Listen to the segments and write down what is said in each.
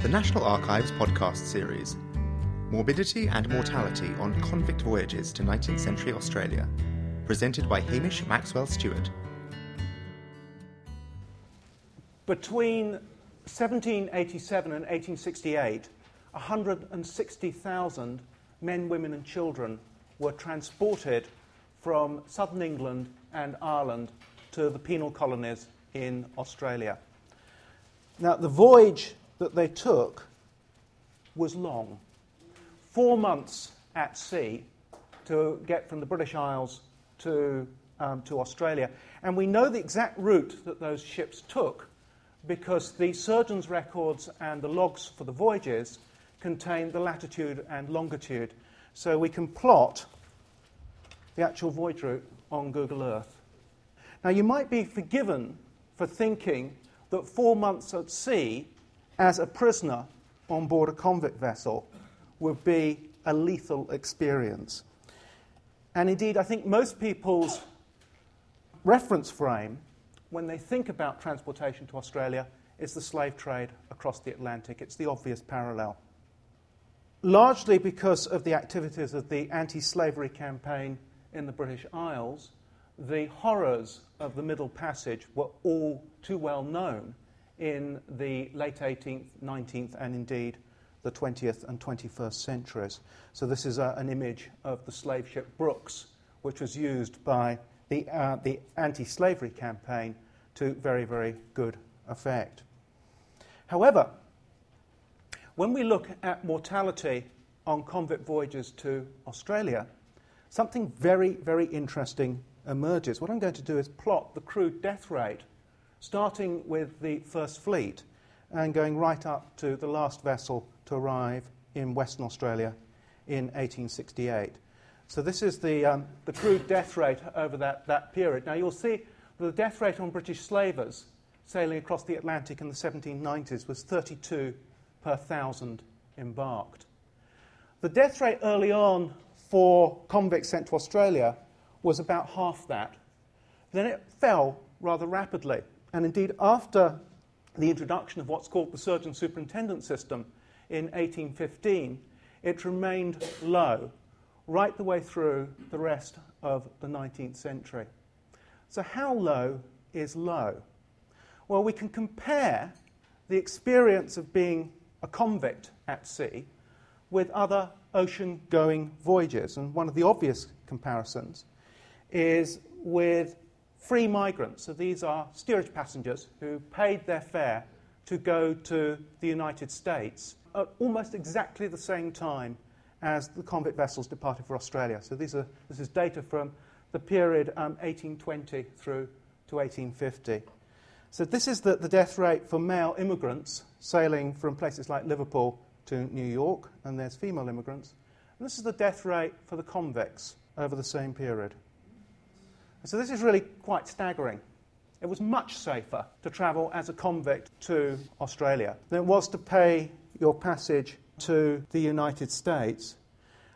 the National Archives podcast series Morbidity and Mortality on Convict Voyages to 19th Century Australia, presented by Hamish Maxwell Stewart. Between 1787 and 1868, 160,000 men, women, and children were transported from southern England and Ireland to the penal colonies in Australia. Now, the voyage that they took was long. Four months at sea to get from the British Isles to, um, to Australia. And we know the exact route that those ships took because the surgeon's records and the logs for the voyages contain the latitude and longitude. So we can plot the actual voyage route on Google Earth. Now, you might be forgiven for thinking that four months at sea as a prisoner on board a convict vessel would be a lethal experience. And indeed, I think most people's reference frame when they think about transportation to Australia is the slave trade across the Atlantic. It's the obvious parallel. Largely because of the activities of the anti slavery campaign in the British Isles, the horrors of the Middle Passage were all too well known in the late 18th, 19th, and indeed the 20th and 21st centuries. So, this is a, an image of the slave ship Brooks, which was used by the, uh, the anti slavery campaign to very, very good effect. However, when we look at mortality on convict voyages to Australia, something very, very interesting emerges. What I'm going to do is plot the crude death rate, starting with the First Fleet and going right up to the last vessel to arrive in Western Australia in 1868. So this is the, um, the crude death rate over that, that period. Now you'll see the death rate on British slavers sailing across the Atlantic in the 1790s was 32 per thousand embarked. The death rate early on for convicts sent to Australia was about half that. Then it fell rather rapidly. And indeed, after the introduction of what's called the surgeon superintendent system in 1815, it remained low right the way through the rest of the 19th century. So, how low is low? Well, we can compare the experience of being a convict at sea with other ocean going voyages. And one of the obvious comparisons is with free migrants. So these are steerage passengers who paid their fare to go to the United States at almost exactly the same time as the convict vessels departed for Australia. So these are, this is data from the period um, 1820 through to 1850. So this is the, the death rate for male immigrants sailing from places like Liverpool to New York, and there's female immigrants. And this is the death rate for the convicts over the same period. So this is really quite staggering. It was much safer to travel as a convict to Australia than it was to pay your passage to the United States.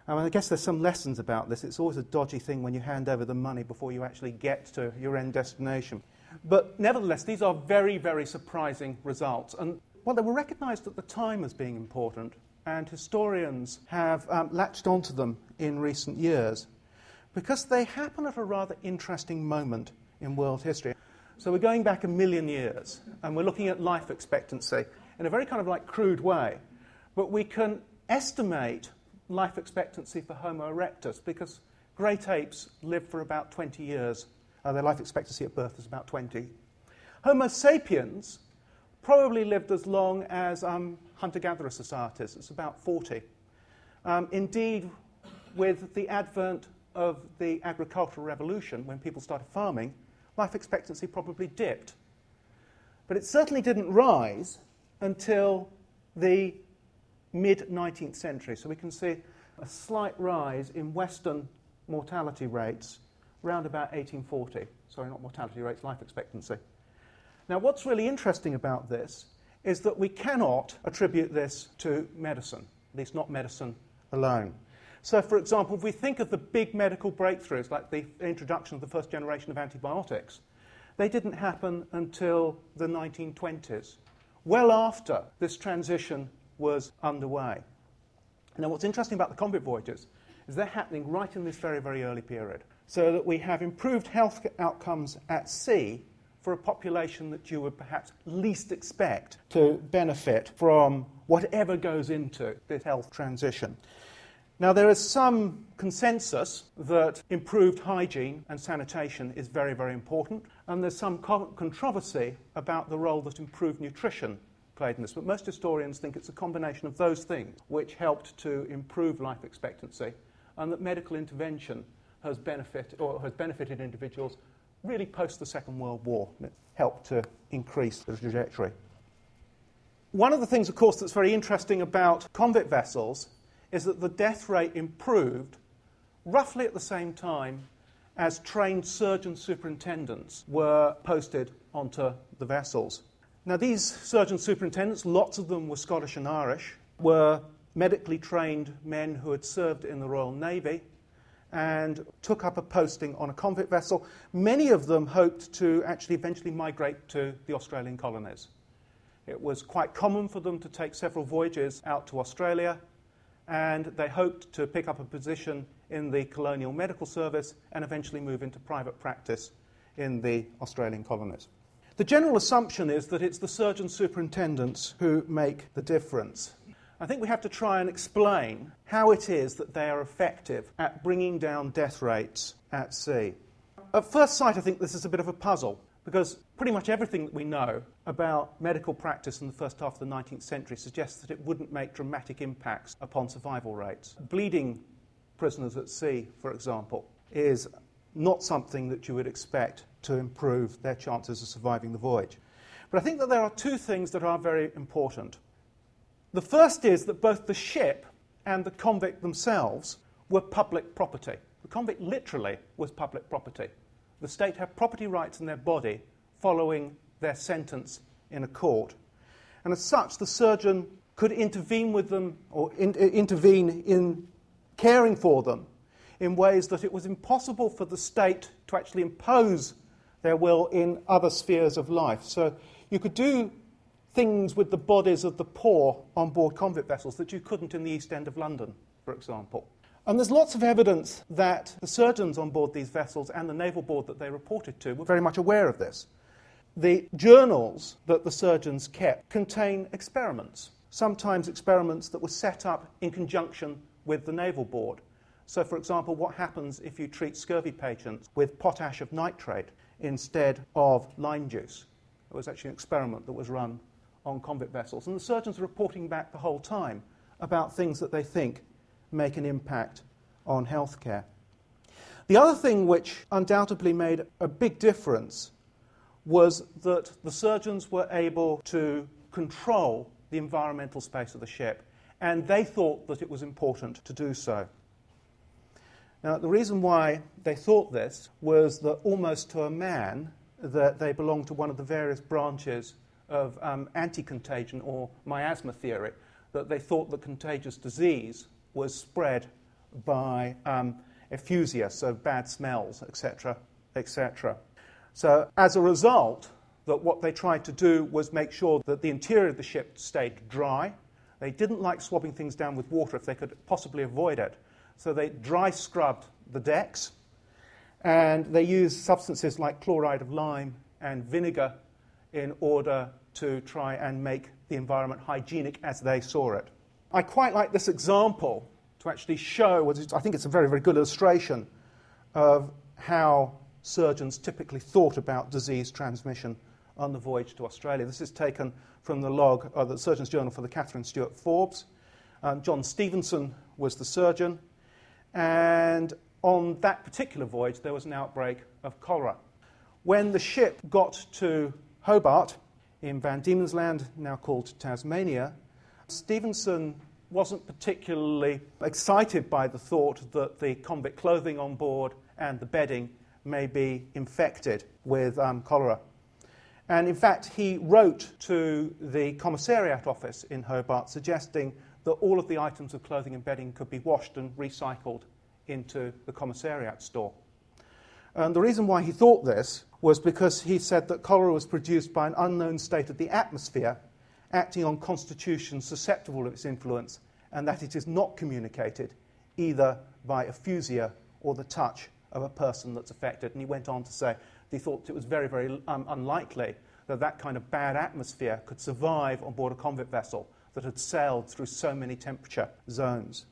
I, mean, I guess there's some lessons about this. It's always a dodgy thing when you hand over the money before you actually get to your end destination. But nevertheless, these are very, very surprising results. And well, they were recognized at the time as being important, and historians have um, latched onto them in recent years because they happen at a rather interesting moment in world history. So we're going back a million years, and we're looking at life expectancy in a very kind of like crude way. But we can estimate life expectancy for Homo erectus because great apes live for about 20 years. Uh, their life expectancy at birth is about 20. Homo sapiens probably lived as long as um, hunter gatherer societies, it's about 40. Um, indeed, with the advent of the agricultural revolution, when people started farming, life expectancy probably dipped. But it certainly didn't rise until the mid 19th century. So we can see a slight rise in Western mortality rates around about 1840. Sorry, not mortality rates, life expectancy. Now, what's really interesting about this is that we cannot attribute this to medicine, at least not medicine alone. So, for example, if we think of the big medical breakthroughs, like the introduction of the first generation of antibiotics, they didn't happen until the 1920s well after this transition was underway. Now, what's interesting about the convict voyages is they're happening right in this very, very early period. So that we have improved health outcomes at sea for a population that you would perhaps least expect to benefit from whatever goes into this health transition. Now, there is some consensus that improved hygiene and sanitation is very, very important, and there's some co- controversy about the role that improved nutrition played in this. But most historians think it's a combination of those things which helped to improve life expectancy, and that medical intervention has, benefit, or has benefited individuals really post the Second World War. It helped to increase the trajectory. One of the things, of course, that's very interesting about convict vessels is that the death rate improved roughly at the same time as trained surgeon superintendents were posted onto the vessels. Now, these surgeon superintendents, lots of them were Scottish and Irish, were medically trained men who had served in the Royal Navy and took up a posting on a convict vessel. Many of them hoped to actually eventually migrate to the Australian colonies. It was quite common for them to take several voyages out to Australia, and they hoped to pick up a position in the colonial medical service and eventually move into private practice in the Australian colonies. The general assumption is that it's the surgeon superintendents who make the difference. I think we have to try and explain how it is that they are effective at bringing down death rates at sea. At first sight, I think this is a bit of a puzzle because pretty much everything that we know about medical practice in the first half of the 19th century suggests that it wouldn't make dramatic impacts upon survival rates. Bleeding prisoners at sea, for example, is not something that you would expect to improve their chances of surviving the voyage. But I think that there are two things that are very important. The first is that both the ship and the convict themselves were public property. The convict literally was public property. The state had property rights in their body following their sentence in a court. And as such, the surgeon could intervene with them or in, uh, intervene in caring for them in ways that it was impossible for the state to actually impose their will in other spheres of life. So you could do things with the bodies of the poor on board convict vessels that you couldn't in the East End of London, for example. And there's lots of evidence that the surgeons on board these vessels and the naval board that they reported to were very much aware of this. The journals that the surgeons kept contain experiments, sometimes experiments that were set up in conjunction with the naval board. So, for example, what happens if you treat scurvy patients with potash of nitrate instead of lime juice? It was actually an experiment that was run on convict vessels. And the surgeons are reporting back the whole time about things that they think make an impact on healthcare. The other thing which undoubtedly made a big difference was that the surgeons were able to control the environmental space of the ship, and they thought that it was important to do so. Now, the reason why they thought this was that almost to a man, that they belonged to one of the various branches of um, anti contagion or miasma theory, that they thought that contagious disease was spread by um, effluvia, so bad smells, etc., etc. So, as a result, that what they tried to do was make sure that the interior of the ship stayed dry. They didn't like swabbing things down with water if they could possibly avoid it. So they dry scrubbed the decks, and they used substances like chloride of lime and vinegar in order to try and make the environment hygienic as they saw it. I quite like this example to actually show, I think it's a very, very good illustration of how surgeons typically thought about disease transmission on the voyage to Australia. This is taken from the log of the Surgeon's Journal for the Catherine Stewart Forbes. Um, John Stevenson was the surgeon, and on that particular voyage, there was an outbreak of cholera. When the ship got to Hobart, in Van Diemen's Land, now called Tasmania, Stevenson wasn't particularly excited by the thought that the convict clothing on board and the bedding may be infected with um, cholera. And in fact, he wrote to the commissariat office in Hobart suggesting that all of the items of clothing and bedding could be washed and recycled into the commissariat store. And the reason why he thought this was because he said that cholera was produced by an unknown state of the atmosphere acting on constitutions susceptible of its influence, and that it is not communicated either by effluvia or the touch of a person that's affected. And he went on to say that he thought it was very, very um, unlikely that that kind of bad atmosphere could survive on board a convict vessel that had sailed through so many temperature zones.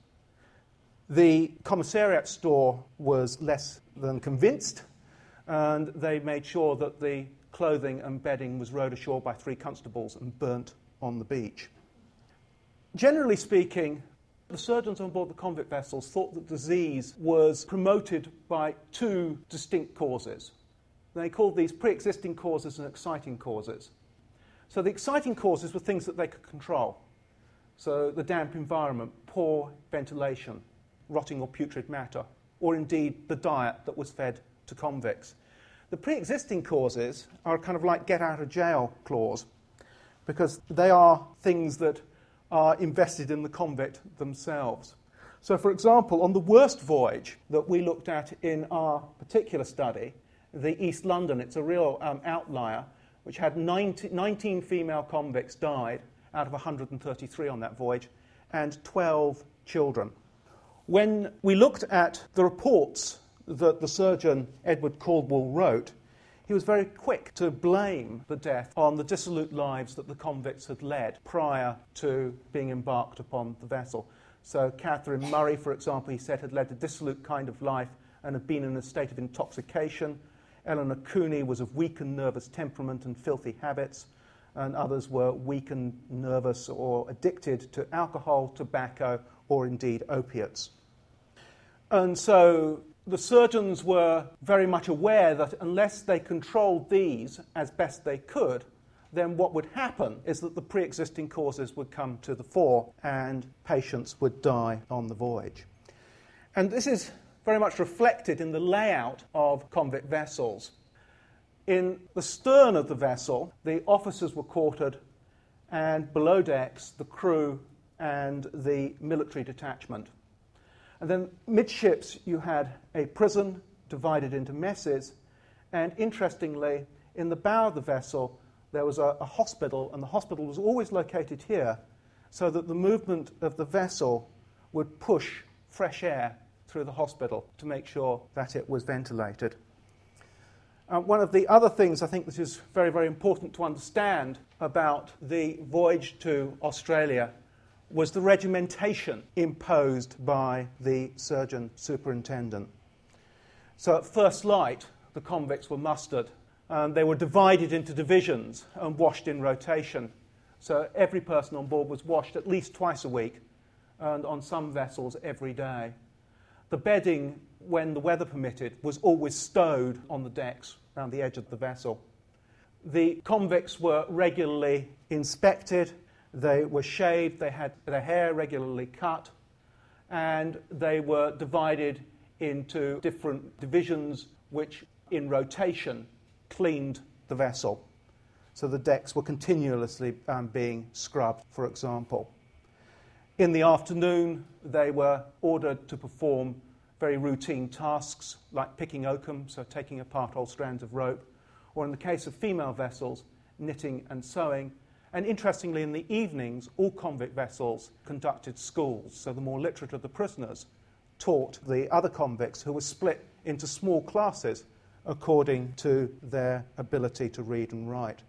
The commissariat store was less than convinced, and they made sure that the clothing and bedding was rowed ashore by three constables and burnt on the beach. Generally speaking, the surgeons on board the convict vessels thought that disease was promoted by two distinct causes. They called these pre existing causes and exciting causes. So the exciting causes were things that they could control. So the damp environment, poor ventilation, rotting or putrid matter, or indeed the diet that was fed to convicts. The pre existing causes are kind of like get out of jail clause because they are things that are invested in the convict themselves. So, for example, on the worst voyage that we looked at in our particular study, the East London, it's a real um, outlier, which had 19, 19 female convicts died out of 133 on that voyage, and 12 children. When we looked at the reports that the surgeon Edward Caldwell wrote, he was very quick to blame the death on the dissolute lives that the convicts had led prior to being embarked upon the vessel. So, Catherine Murray, for example, he said had led a dissolute kind of life and had been in a state of intoxication. Eleanor Cooney was of weak and nervous temperament and filthy habits, and others were weak and nervous or addicted to alcohol, tobacco, or indeed opiates. And so the surgeons were very much aware that unless they controlled these as best they could, then what would happen is that the pre existing causes would come to the fore and patients would die on the voyage. And this is very much reflected in the layout of convict vessels. In the stern of the vessel, the officers were quartered, and below decks, the crew and the military detachment. And then midships, you had a prison divided into messes. And interestingly, in the bow of the vessel, there was a, a, hospital, and the hospital was always located here so that the movement of the vessel would push fresh air through the hospital to make sure that it was ventilated. Uh, one of the other things I think that is very, very important to understand about the voyage to Australia was the regimentation imposed by the surgeon superintendent. So, at first light, the convicts were mustered. and they were divided into divisions and washed in rotation. So, every person on board was washed at least twice a week, and on some vessels, every day. The bedding, when the weather permitted, was always stowed on the decks around the edge of the vessel. The convicts were regularly inspected they were shaved, they had their hair regularly cut, and they were divided into different divisions which, in rotation, cleaned the vessel. So the decks were continuously um, being scrubbed, for example. In the afternoon, they were ordered to perform very routine tasks like picking oakum, so taking apart old strands of rope, or in the case of female vessels, knitting and sewing, and interestingly, in the evenings, all convict vessels conducted schools. So the more literate of the prisoners taught the other convicts, who were split into small classes according to their ability to read and write.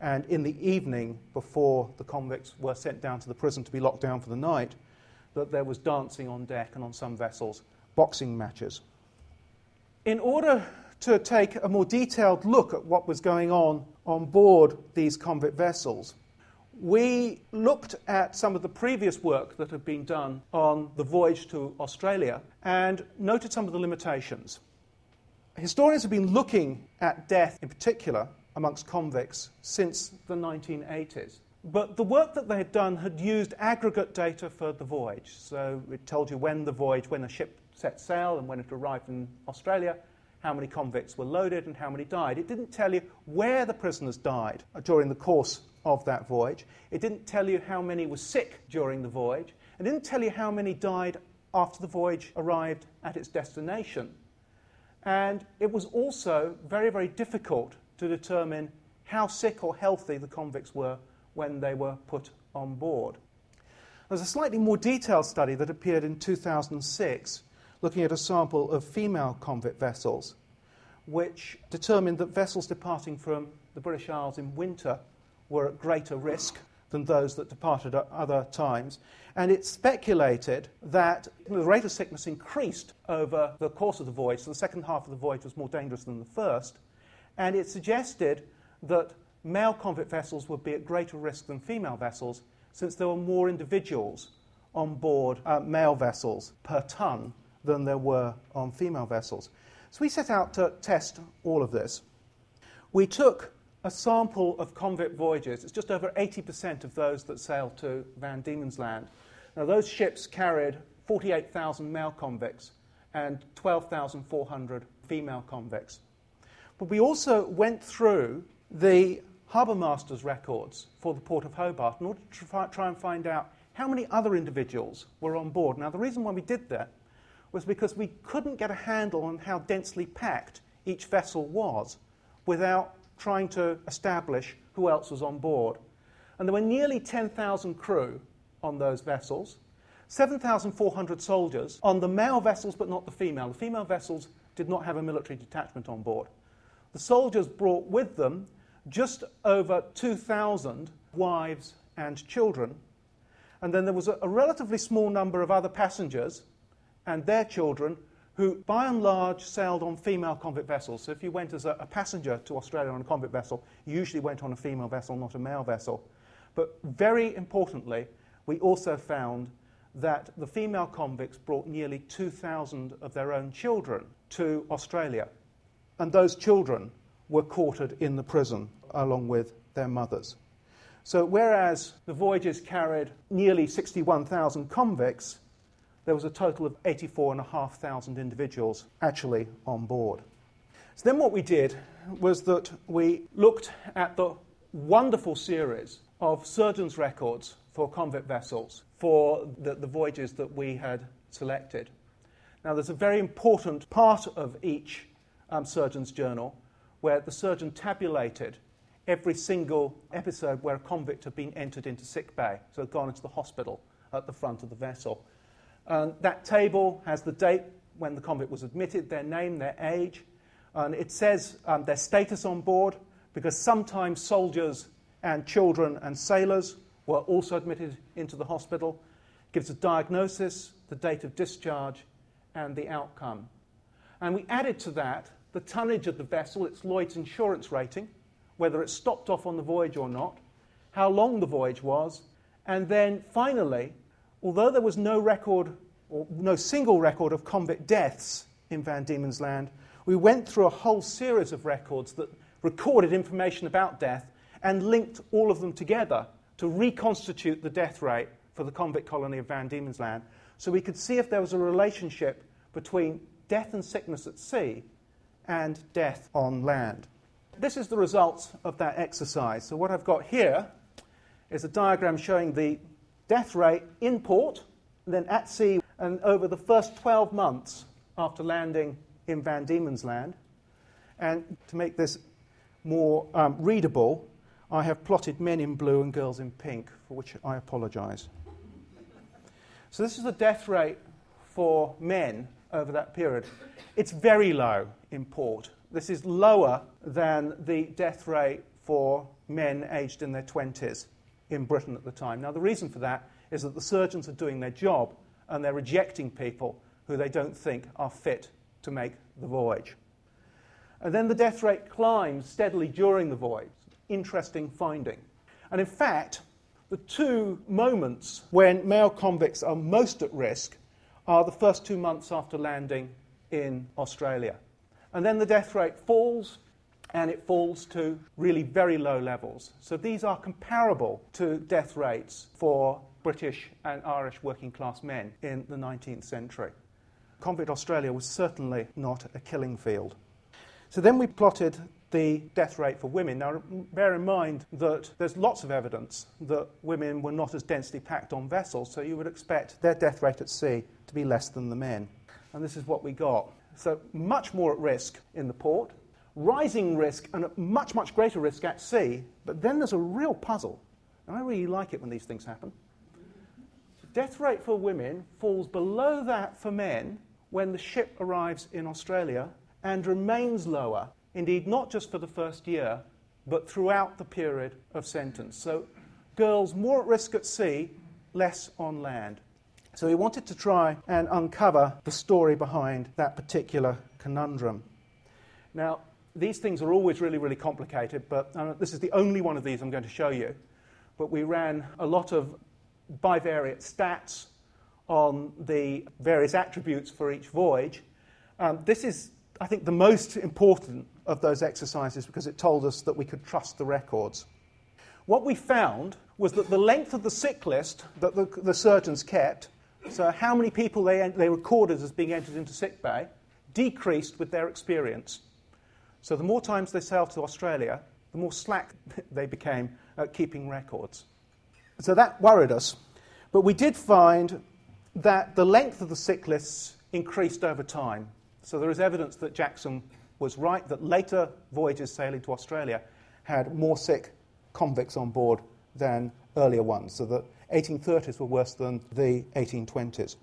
And in the evening, before the convicts were sent down to the prison to be locked down for the night, that there was dancing on deck and on some vessels, boxing matches. In order to take a more detailed look at what was going on on board these convict vessels, we looked at some of the previous work that had been done on the voyage to Australia and noted some of the limitations. Historians have been looking at death in particular amongst convicts since the 1980s. But the work that they had done had used aggregate data for the voyage. So it told you when the voyage, when a ship set sail and when it arrived in Australia, how many convicts were loaded and how many died. It didn't tell you where the prisoners died during the course of that voyage. It didn't tell you how many were sick during the voyage. It didn't tell you how many died after the voyage arrived at its destination. And it was also very, very difficult to determine how sick or healthy the convicts were when they were put on board. There's a slightly more detailed study that appeared in 2006 looking at a sample of female convict vessels, which determined that vessels departing from the British Isles in winter were at greater risk than those that departed at other times. And it speculated that the rate of sickness increased over the course of the voyage, so the second half of the voyage was more dangerous than the first. And it suggested that male convict vessels would be at greater risk than female vessels since there were more individuals on board uh, male vessels per ton than there were on female vessels. So we set out to test all of this. We took a sample of convict voyages. It's just over 80% of those that sailed to Van Diemen's Land. Now, those ships carried 48,000 male convicts and 12,400 female convicts. But we also went through the harbour master's records for the Port of Hobart in order to try and find out how many other individuals were on board. Now, the reason why we did that was because we couldn't get a handle on how densely packed each vessel was without trying to establish who else was on board. And there were nearly 10,000 crew on those vessels, 7,400 soldiers on the male vessels but not the female. The female vessels did not have a military detachment on board. The soldiers brought with them just over 2,000 wives and children. And then there was a, a relatively small number of other passengers and their children who, by and large, sailed on female convict vessels. So if you went as a, a, passenger to Australia on a convict vessel, you usually went on a female vessel, not a male vessel. But very importantly, we also found that the female convicts brought nearly 2,000 of their own children to Australia. And those children were quartered in the prison along with their mothers. So, whereas the voyages carried nearly 61,000 convicts, there was a total of 84,500 individuals actually on board. So then what we did was that we looked at the wonderful series of surgeons' records for convict vessels for the, the voyages that we had selected. Now, there's a very important part of each um, surgeon's journal where the surgeon tabulated every single episode where a convict had been entered into sick bay, so gone into the hospital at the front of the vessel. Um, that table has the date when the convict was admitted, their name, their age, and it says um, their status on board because sometimes soldiers and children and sailors were also admitted into the hospital. It gives a diagnosis, the date of discharge, and the outcome. And we added to that the tonnage of the vessel, its Lloyd's insurance rating, whether it stopped off on the voyage or not, how long the voyage was, and then finally although there was no record, or no single record of convict deaths in Van Diemen's Land, we went through a whole series of records that recorded information about death and linked all of them together to reconstitute the death rate for the convict colony of Van Diemen's Land so we could see if there was a relationship between death and sickness at sea and death on land. This is the results of that exercise. So, what I've got here is a diagram showing the death rate in port, then at sea, and over the first 12 months after landing in Van Diemen's Land. And to make this more um, readable, I have plotted men in blue and girls in pink, for which I apologise. So, this is the death rate for men over that period. It's very low in port. This is lower than the death rate for men aged in their 20s in Britain at the time. Now, the reason for that is that the surgeons are doing their job and they're rejecting people who they don't think are fit to make the voyage. And then the death rate climbs steadily during the voyage. Interesting finding. And in fact, the two moments when male convicts are most at risk are the first two months after landing in Australia. And then the death rate falls and it falls to really very low levels. So these are comparable to death rates for British and Irish working class men in the 19th century. Convict Australia was certainly not a killing field. So then we plotted the death rate for women. Now, bear in mind that there's lots of evidence that women were not as densely packed on vessels, so you would expect their death rate at sea to be less than the men. And this is what we got. So, much more at risk in the port, rising risk and much, much greater risk at sea. But then there's a real puzzle. And I really like it when these things happen. Death rate for women falls below that for men when the ship arrives in Australia and remains lower, indeed, not just for the first year, but throughout the period of sentence. So, girls more at risk at sea, less on land. So, we wanted to try and uncover the story behind that particular conundrum. Now, these things are always really, really complicated, but uh, this is the only one of these I'm going to show you. But we ran a lot of bivariate stats on the various attributes for each voyage. Um, this is, I think, the most important of those exercises because it told us that we could trust the records. What we found was that the length of the sick list that the, the surgeons kept, so how many people they, they recorded as being entered into sick bay, decreased with their experience. So the more times they sailed to Australia, the more slack they became at keeping records. So that worried us. But we did find that the length of the sick lists increased over time. So there is evidence that Jackson was right, that later voyages sailing to Australia had more sick convicts on board than earlier ones. So the 1830s were worse than the 1820s.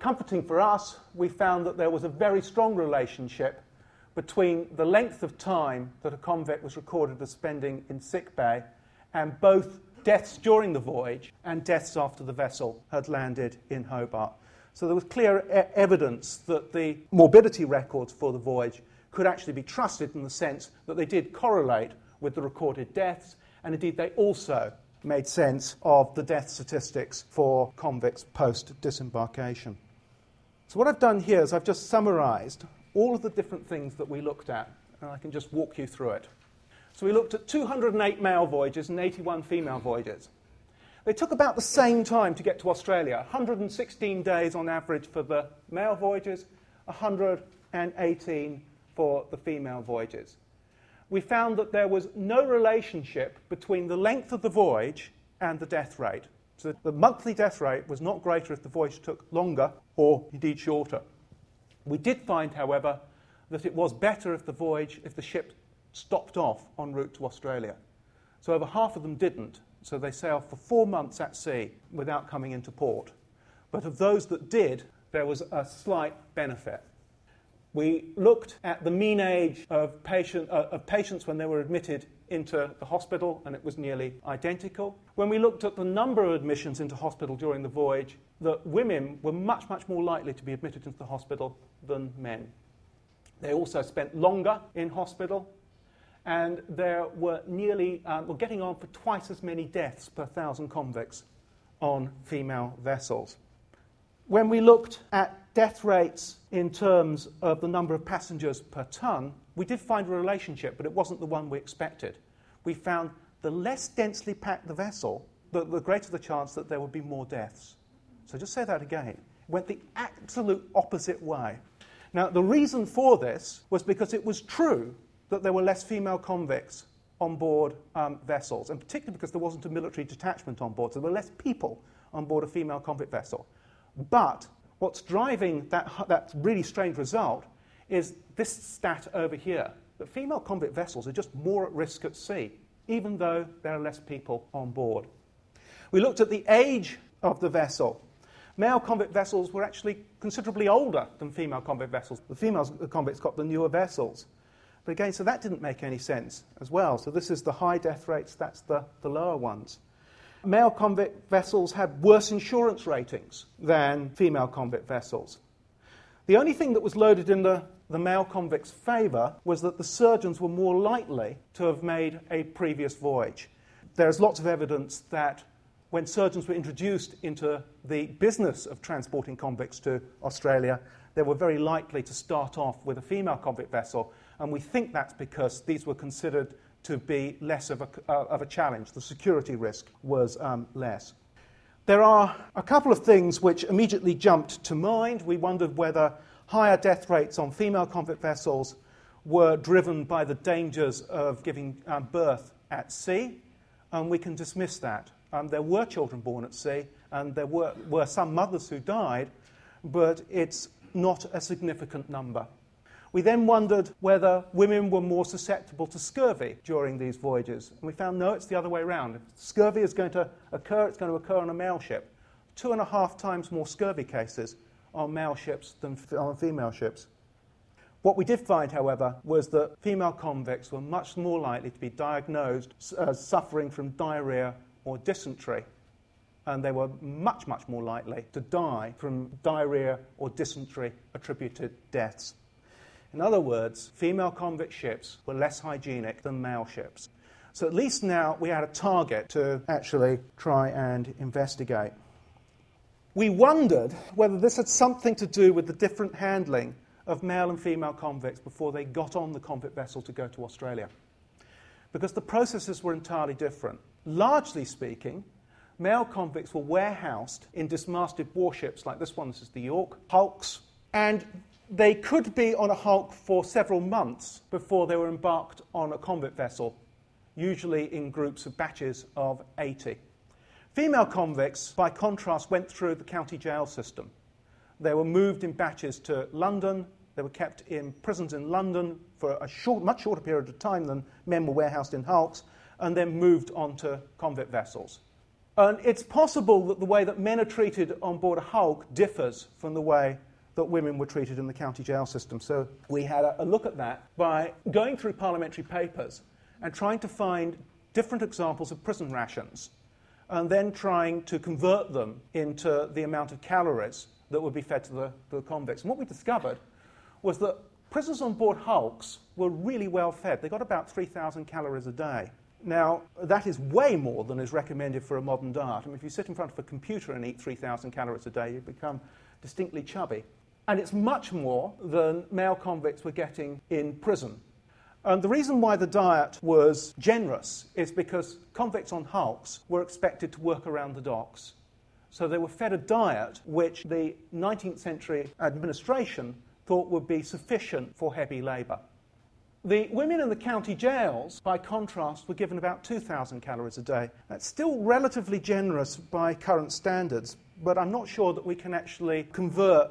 Comforting for us, we found that there was a very strong relationship between the length of time that a convict was recorded as spending in sick bay and both deaths during the voyage and deaths after the vessel had landed in Hobart. So there was clear e- evidence that the morbidity records for the voyage could actually be trusted in the sense that they did correlate with the recorded deaths, and indeed they also made sense of the death statistics for convicts post disembarkation. So, what I've done here is I've just summarized all of the different things that we looked at, and I can just walk you through it. So we looked at 208 male voyages and 81 female voyages. They took about the same time to get to Australia 116 days on average for the male voyages, 118 for the female voyages. We found that there was no relationship between the length of the voyage and the death rate. So the monthly death rate was not greater if the voyage took longer or indeed shorter. We did find, however, that it was better if the voyage, if the ship stopped off en route to Australia. So over half of them didn't, so they sailed for four months at sea without coming into port. But of those that did, there was a slight benefit. We looked at the mean age of, patient, uh, of patients when they were admitted into the hospital, and it was nearly identical. When we looked at the number of admissions into hospital during the voyage, that women were much, much more likely to be admitted into the hospital than men. They also spent longer in hospital, and there were nearly, um, well, getting on for twice as many deaths per thousand convicts on female vessels. When we looked at death rates in terms of the number of passengers per ton, we did find a relationship, but it wasn't the one we expected. We found the less densely packed the vessel, the, the greater the chance that there would be more deaths. So just say that again. It went the absolute opposite way. Now, the reason for this was because it was true that there were less female convicts on board um, vessels, and particularly because there wasn't a military detachment on board, so there were less people on board a female convict vessel. But what's driving that, that really strange result is this stat over here that female convict vessels are just more at risk at sea, even though there are less people on board. We looked at the age of the vessel. Male convict vessels were actually considerably older than female convict vessels. The female convicts got the newer vessels. But again, so that didn't make any sense as well. So this is the high death rates, that's the, the lower ones. Male convict vessels had worse insurance ratings than female convict vessels. The only thing that was loaded in the, the male convicts' favour was that the surgeons were more likely to have made a previous voyage. There's lots of evidence that when surgeons were introduced into the business of transporting convicts to Australia, they were very likely to start off with a female convict vessel and we think that's because these were considered to be less of a, uh, of a challenge. The security risk was um, less. There are a couple of things which immediately jumped to mind. We wondered whether higher death rates on female convict vessels were driven by the dangers of giving um, birth at sea, and we can dismiss that. Um, there were children born at sea, and there were, were some mothers who died, but it's not a significant number. We then wondered whether women were more susceptible to scurvy during these voyages. And we found no, it's the other way around. If scurvy is going to occur, it's going to occur on a male ship. Two and a half times more scurvy cases on male ships than on female ships. What we did find, however, was that female convicts were much more likely to be diagnosed as suffering from diarrhea or dysentery. And they were much, much more likely to die from diarrhea or dysentery attributed deaths. In other words, female convict ships were less hygienic than male ships. So at least now we had a target to actually try and investigate. We wondered whether this had something to do with the different handling of male and female convicts before they got on the convict vessel to go to Australia. Because the processes were entirely different. Largely speaking, male convicts were warehoused in dismasted warships like this one, this is the York, hulks, and they could be on a hulk for several months before they were embarked on a convict vessel, usually in groups of batches of 80. Female convicts, by contrast, went through the county jail system. They were moved in batches to London. They were kept in prisons in London for a short, much shorter period of time than men were warehoused in hulks, and then moved onto convict vessels. And it's possible that the way that men are treated on board a hulk differs from the way that women were treated in the county jail system. So we had a, a look at that by going through parliamentary papers and trying to find different examples of prison rations and then trying to convert them into the amount of calories that would be fed to the, the convicts. And what we discovered was that prisoners on board hulks were really well fed. They got about 3,000 calories a day. Now, that is way more than is recommended for a modern diet. I mean, if you sit in front of a computer and eat 3,000 calories a day, you become distinctly chubby. And it's much more than male convicts were getting in prison. And the reason why the diet was generous is because convicts on hulks were expected to work around the docks. So they were fed a diet which the 19th century administration thought would be sufficient for heavy labour. The women in the county jails, by contrast, were given about 2,000 calories a day. That's still relatively generous by current standards, but I'm not sure that we can actually convert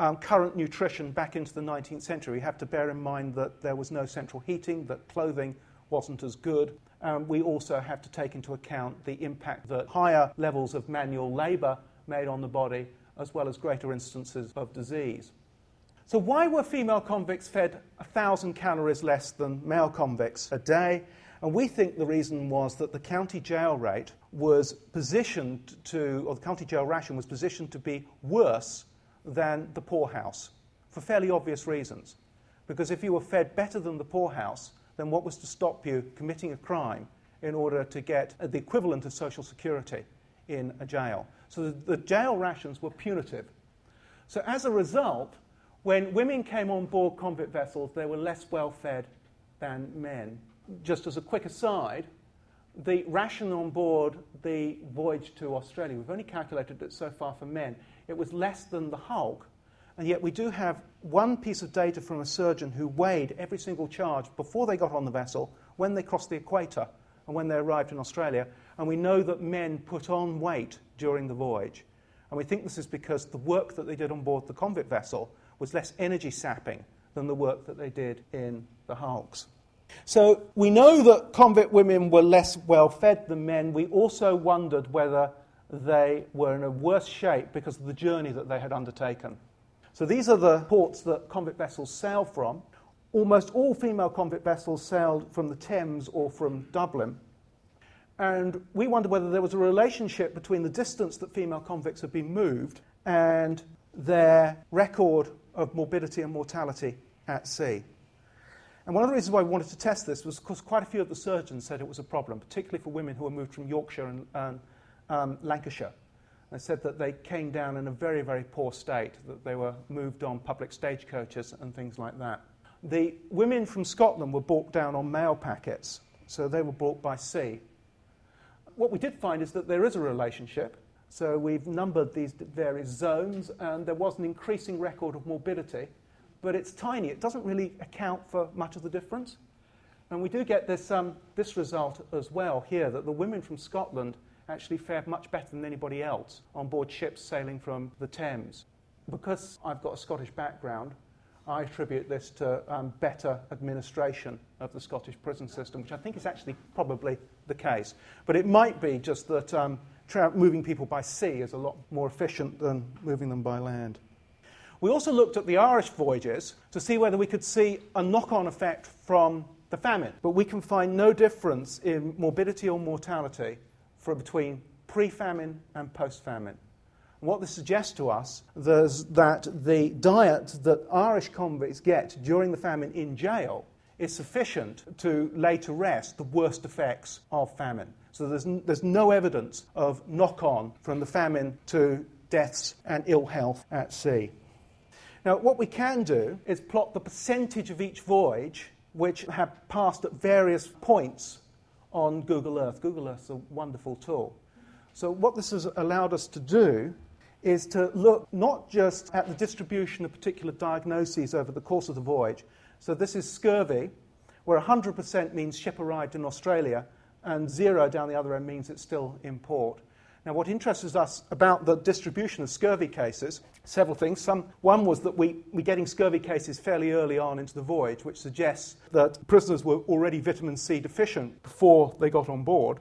um, current nutrition back into the 19th century. We have to bear in mind that there was no central heating, that clothing wasn't as good. Um, we also have to take into account the impact that higher levels of manual labour made on the body, as well as greater instances of disease. So, why were female convicts fed 1,000 calories less than male convicts a day? And we think the reason was that the county jail rate was positioned to, or the county jail ration was positioned to be worse than the poorhouse for fairly obvious reasons. Because if you were fed better than the poorhouse, then what was to stop you committing a crime in order to get the equivalent of social security in a jail? So the, the jail rations were punitive. So as a result, when women came on board convict vessels, they were less well fed than men. Just as a quick aside, the ration on board the voyage to Australia, we've only calculated it so far for men, it was less than the hulk. And yet we do have one piece of data from a surgeon who weighed every single charge before they got on the vessel, when they crossed the equator, and when they arrived in Australia. And we know that men put on weight during the voyage. And we think this is because the work that they did on board the convict vessel was less energy sapping than the work that they did in the hulks. So we know that convict women were less well fed than men. We also wondered whether they were in a worse shape because of the journey that they had undertaken. So these are the ports that convict vessels sail from. Almost all female convict vessels sailed from the Thames or from Dublin. And we wondered whether there was a relationship between the distance that female convicts had been moved and their record of morbidity and mortality at sea. And one of the reasons why we wanted to test this was because quite a few of the surgeons said it was a problem, particularly for women who were moved from Yorkshire and, and um, Lancashire. They said that they came down in a very, very poor state, that they were moved on public stagecoaches and things like that. The women from Scotland were brought down on mail packets, so they were brought by sea. What we did find is that there is a relationship. So we've numbered these various zones, and there was an increasing record of morbidity, but it's tiny. It doesn't really account for much of the difference. And we do get this, um, this result as well here that the women from Scotland actually fared much better than anybody else on board ships sailing from the Thames. Because I've got a Scottish background, I attribute this to um, better administration of the Scottish prison system, which I think is actually probably the case. But it might be just that um, moving people by sea is a lot more efficient than moving them by land. We also looked at the Irish voyages to see whether we could see a knock on effect from the famine, but we can find no difference in morbidity or mortality for between pre famine and post famine. What this suggests to us is that the diet that Irish convicts get during the famine in jail is sufficient to lay to rest the worst effects of famine. So there's, n- there's no evidence of knock on from the famine to deaths and ill health at sea. Now, what we can do is plot the percentage of each voyage which have passed at various points on Google Earth. Google Earth is a wonderful tool. So, what this has allowed us to do is to look not just at the distribution of particular diagnoses over the course of the voyage. So, this is scurvy, where 100% means ship arrived in Australia, and zero down the other end means it's still in port. Now, what interests us about the distribution of scurvy cases, several things. Some, one was that we, we're getting scurvy cases fairly early on into the voyage, which suggests that prisoners were already vitamin C deficient before they got on board.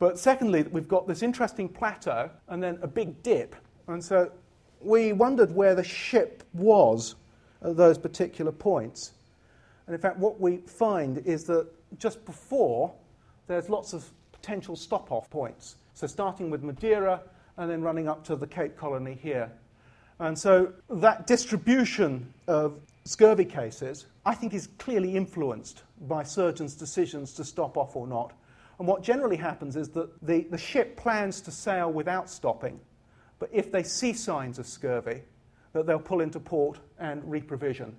But secondly, we've got this interesting plateau and then a big dip. And so we wondered where the ship was at those particular points. And in fact, what we find is that just before, there's lots of potential stop off points. So starting with Madeira and then running up to the Cape Colony here. And so that distribution of scurvy cases, I think, is clearly influenced by surgeons' decisions to stop off or not. And what generally happens is that the, the ship plans to sail without stopping, but if they see signs of scurvy, that they'll pull into port and reprovision.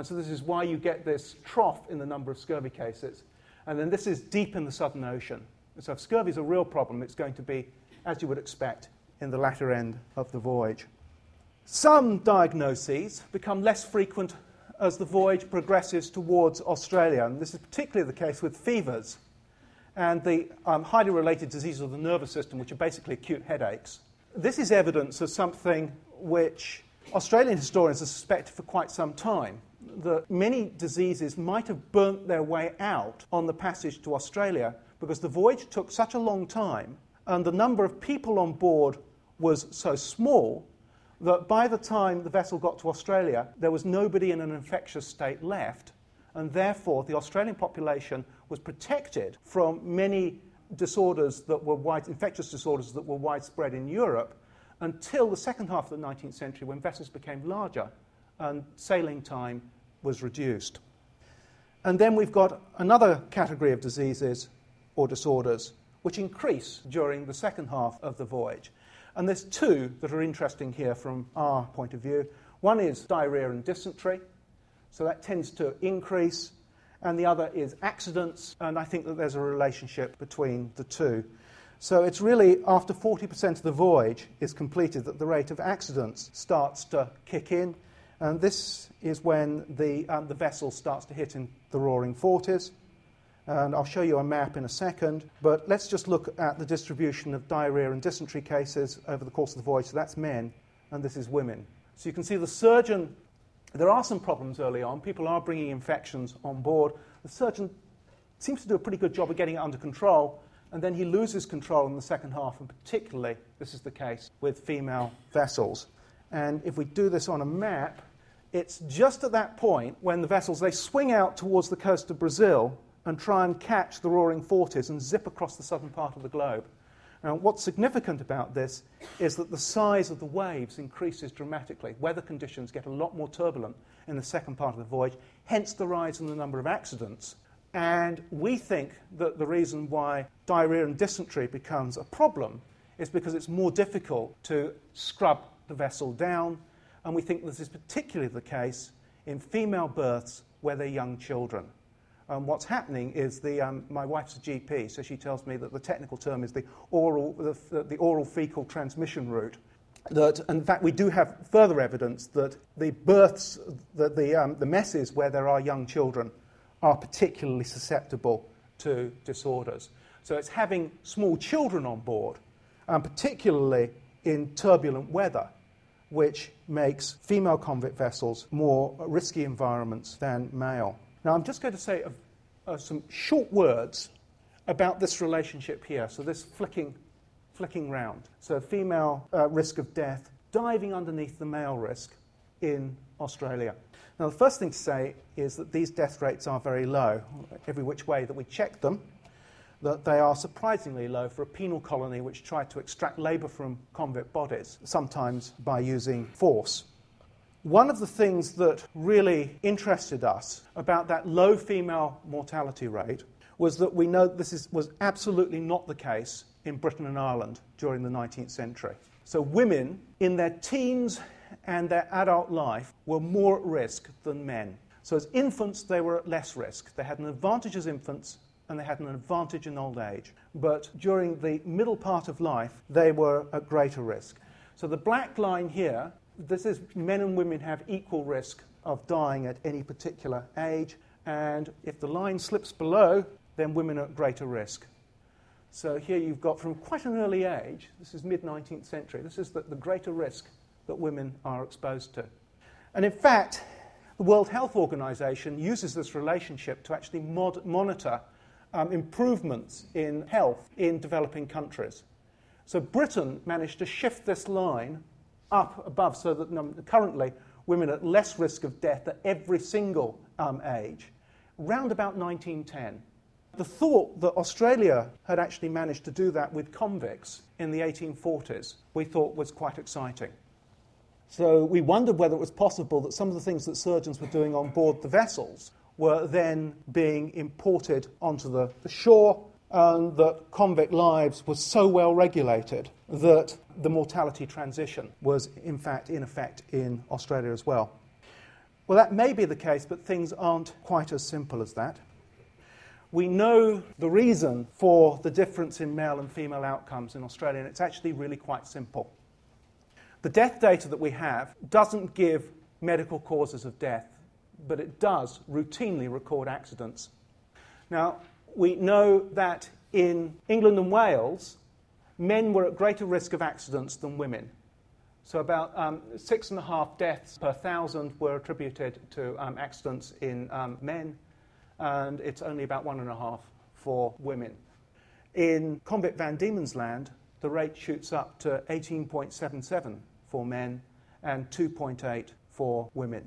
And so this is why you get this trough in the number of scurvy cases. And then this is deep in the Southern Ocean. So if scurvy is a real problem, it's going to be, as you would expect, in the latter end of the voyage. Some diagnoses become less frequent as the voyage progresses towards Australia, and this is particularly the case with fevers and the um, highly related diseases of the nervous system, which are basically acute headaches. This is evidence of something which Australian historians have suspected for quite some time that many diseases might have burnt their way out on the passage to Australia because the voyage took such a long time and the number of people on board was so small that by the time the vessel got to Australia, there was nobody in an infectious state left, and therefore the Australian population was protected from many disorders that were wide, infectious disorders that were widespread in Europe until the second half of the 19th century when vessels became larger and sailing time was reduced. And then we've got another category of diseases or disorders which increase during the second half of the voyage. And there's two that are interesting here from our point of view. One is diarrhea and dysentery, so that tends to increase, and the other is accidents, and I think that there's a relationship between the two. So it's really after 40% of the voyage is completed that the rate of accidents starts to kick in, and this is when the, um, the vessel starts to hit in the roaring 40s and I'll show you a map in a second. But let's just look at the distribution of diarrhea and dysentery cases over the course of the voyage. So that's men, and this is women. So you can see the surgeon, there are some problems early on. People are bringing infections on board. The surgeon seems to do a pretty good job of getting it under control, and then he loses control in the second half, and particularly this is the case with female vessels. And if we do this on a map, it's just at that point when the vessels they swing out towards the coast of Brazil and try and catch the roaring forties and zip across the southern part of the globe. Now, what's significant about this is that the size of the waves increases dramatically. Weather conditions get a lot more turbulent in the second part of the voyage, hence the rise in the number of accidents. And we think that the reason why diarrhea and dysentery becomes a problem is because it's more difficult to scrub the vessel down. And we think this is particularly the case in female berths where they're young children um, what's happening is the, um, my wife's a GP, so she tells me that the technical term is the oral, the, the oral fecal transmission route. That, in fact, we do have further evidence that the berths, that the, um, the messes where there are young children are particularly susceptible to disorders. So it's having small children on board, um, particularly in turbulent weather, which makes female convict vessels more risky environments than male. Now, I'm just going to say uh, uh, some short words about this relationship here. So, this flicking, flicking round. So, female uh, risk of death diving underneath the male risk in Australia. Now, the first thing to say is that these death rates are very low, every which way that we check them that they are surprisingly low for a penal colony which tried to extract labour from convict bodies, sometimes by using force. One of the things that really interested us about that low female mortality rate was that we know this is, was absolutely not the case in Britain and Ireland during the 19th century. So, women in their teens and their adult life were more at risk than men. So, as infants, they were at less risk. They had an advantage as infants and they had an advantage in old age. But during the middle part of life, they were at greater risk. So the black line here, this is men and women have equal risk of dying at any particular age, and if the line slips below, then women are at greater risk. So here you've got from quite an early age, this is mid 19th century, this is the, the greater risk that women are exposed to. And in fact, the World Health Organization uses this relationship to actually mod- monitor um, improvements in health in developing countries. So Britain managed to shift this line up above so that um, currently women are at less risk of death at every single um, age, round about 1910. The thought that Australia had actually managed to do that with convicts in the 1840s, we thought was quite exciting. So we wondered whether it was possible that some of the things that surgeons were doing on board the vessels were then being imported onto the, the shore, and that convict lives were so well regulated that the mortality transition was, in fact, in effect in Australia as well. Well, that may be the case, but things aren't quite as simple as that. We know the reason for the difference in male and female outcomes in Australia, and it's actually really quite simple. The death data that we have doesn't give medical causes of death but it does routinely record accidents. Now, we know that in England and Wales, men were at greater risk of accidents than women. So, about um, six and a half deaths per thousand were attributed to um, accidents in um, men, and it's only about one and a half for women. In convict Van Diemen's Land, the rate shoots up to 18.77 for men and 2.8 for women.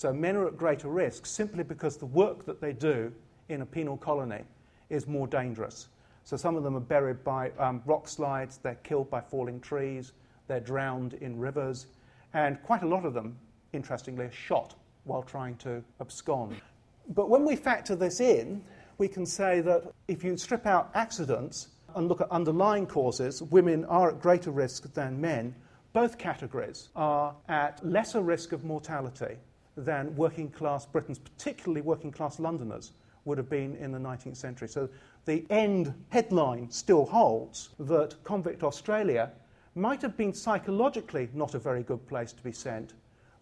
So men are at greater risk simply because the work that they do in a penal colony is more dangerous. So some of them are buried by um, rock slides, they're killed by falling trees, they're drowned in rivers, and quite a lot of them, interestingly, are shot while trying to abscond. But when we factor this in, we can say that if you strip out accidents and look at underlying causes, women are at greater risk than men. Both categories are at lesser risk of mortality than working class Britons, particularly working class Londoners, would have been in the 19th century. So the end headline still holds that convict Australia might have been psychologically not a very good place to be sent,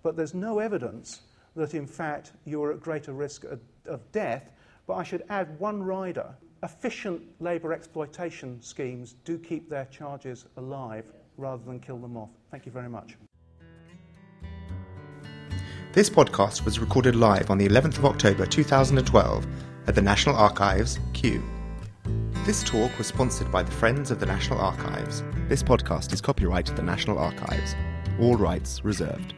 but there's no evidence that in fact you are at greater risk of, of death. But I should add one rider. Efficient labour exploitation schemes do keep their charges alive rather than kill them off. Thank you very much. This podcast was recorded live on the 11th of October 2012 at the National Archives, Kew. This talk was sponsored by the Friends of the National Archives. This podcast is copyright the National Archives. All rights reserved.